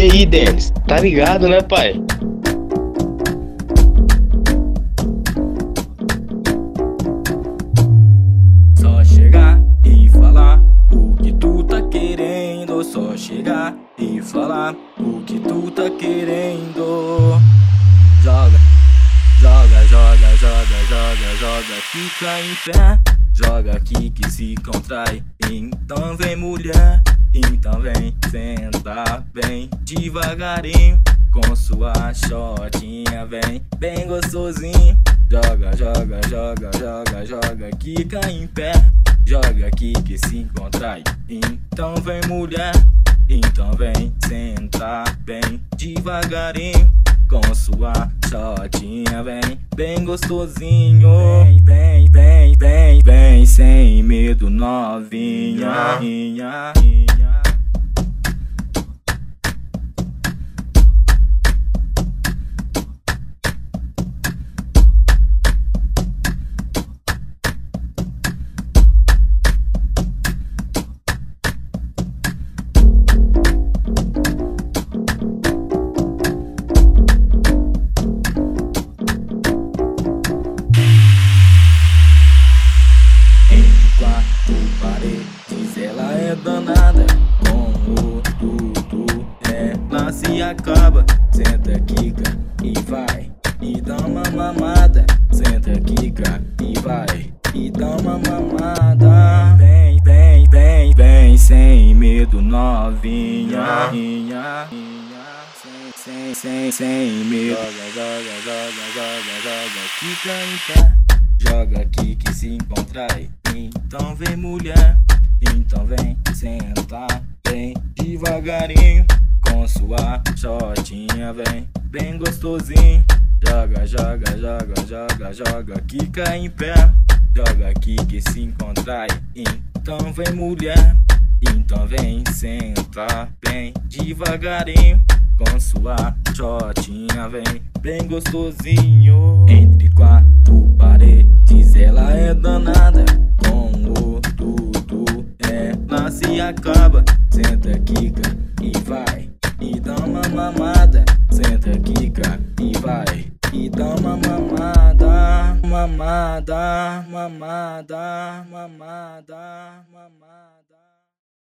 aí, Denis? Tá ligado, né, pai? Só chegar e falar o que tu tá querendo. Só chegar e falar o que tu tá querendo. Joga, joga, joga, joga, joga, joga, fica em pé. Joga aqui que se contrai. Então vem mulher, então vem senta bem devagarinho. Com sua shotinha vem bem gostosinho. Joga, joga, joga, joga, joga, quica em pé. Joga aqui que se contrai. Então vem mulher, então vem sentar bem devagarinho. Com sua shotinha vem bem gostosinho. Vem, vem, vem, vem, vem sem medo novinha. Acaba. Senta, quica e vai, e dá uma mamada. Senta, quica e vai, e dá uma mamada. Vem, vem, vem, vem, sem medo, novinha. Minha, sem, sem, sem, sem medo. Joga, joga, joga, joga, joga, pé. Joga aqui que se contrai. Então vem mulher, então vem sentar bem devagarinho. Com sua shotinha vem bem gostosinho. Joga, joga, joga, joga, joga, quica em pé. Joga aqui que se contrai. Então vem mulher, então vem sentar bem devagarinho. Com sua shotinha vem bem gostosinho. Entre quatro paredes, ela é danada. Com o tudo, ela se acaba. Senta, quica e vai, Senta, e vai, e dá uma mamada. Mamada, mamada, mamada.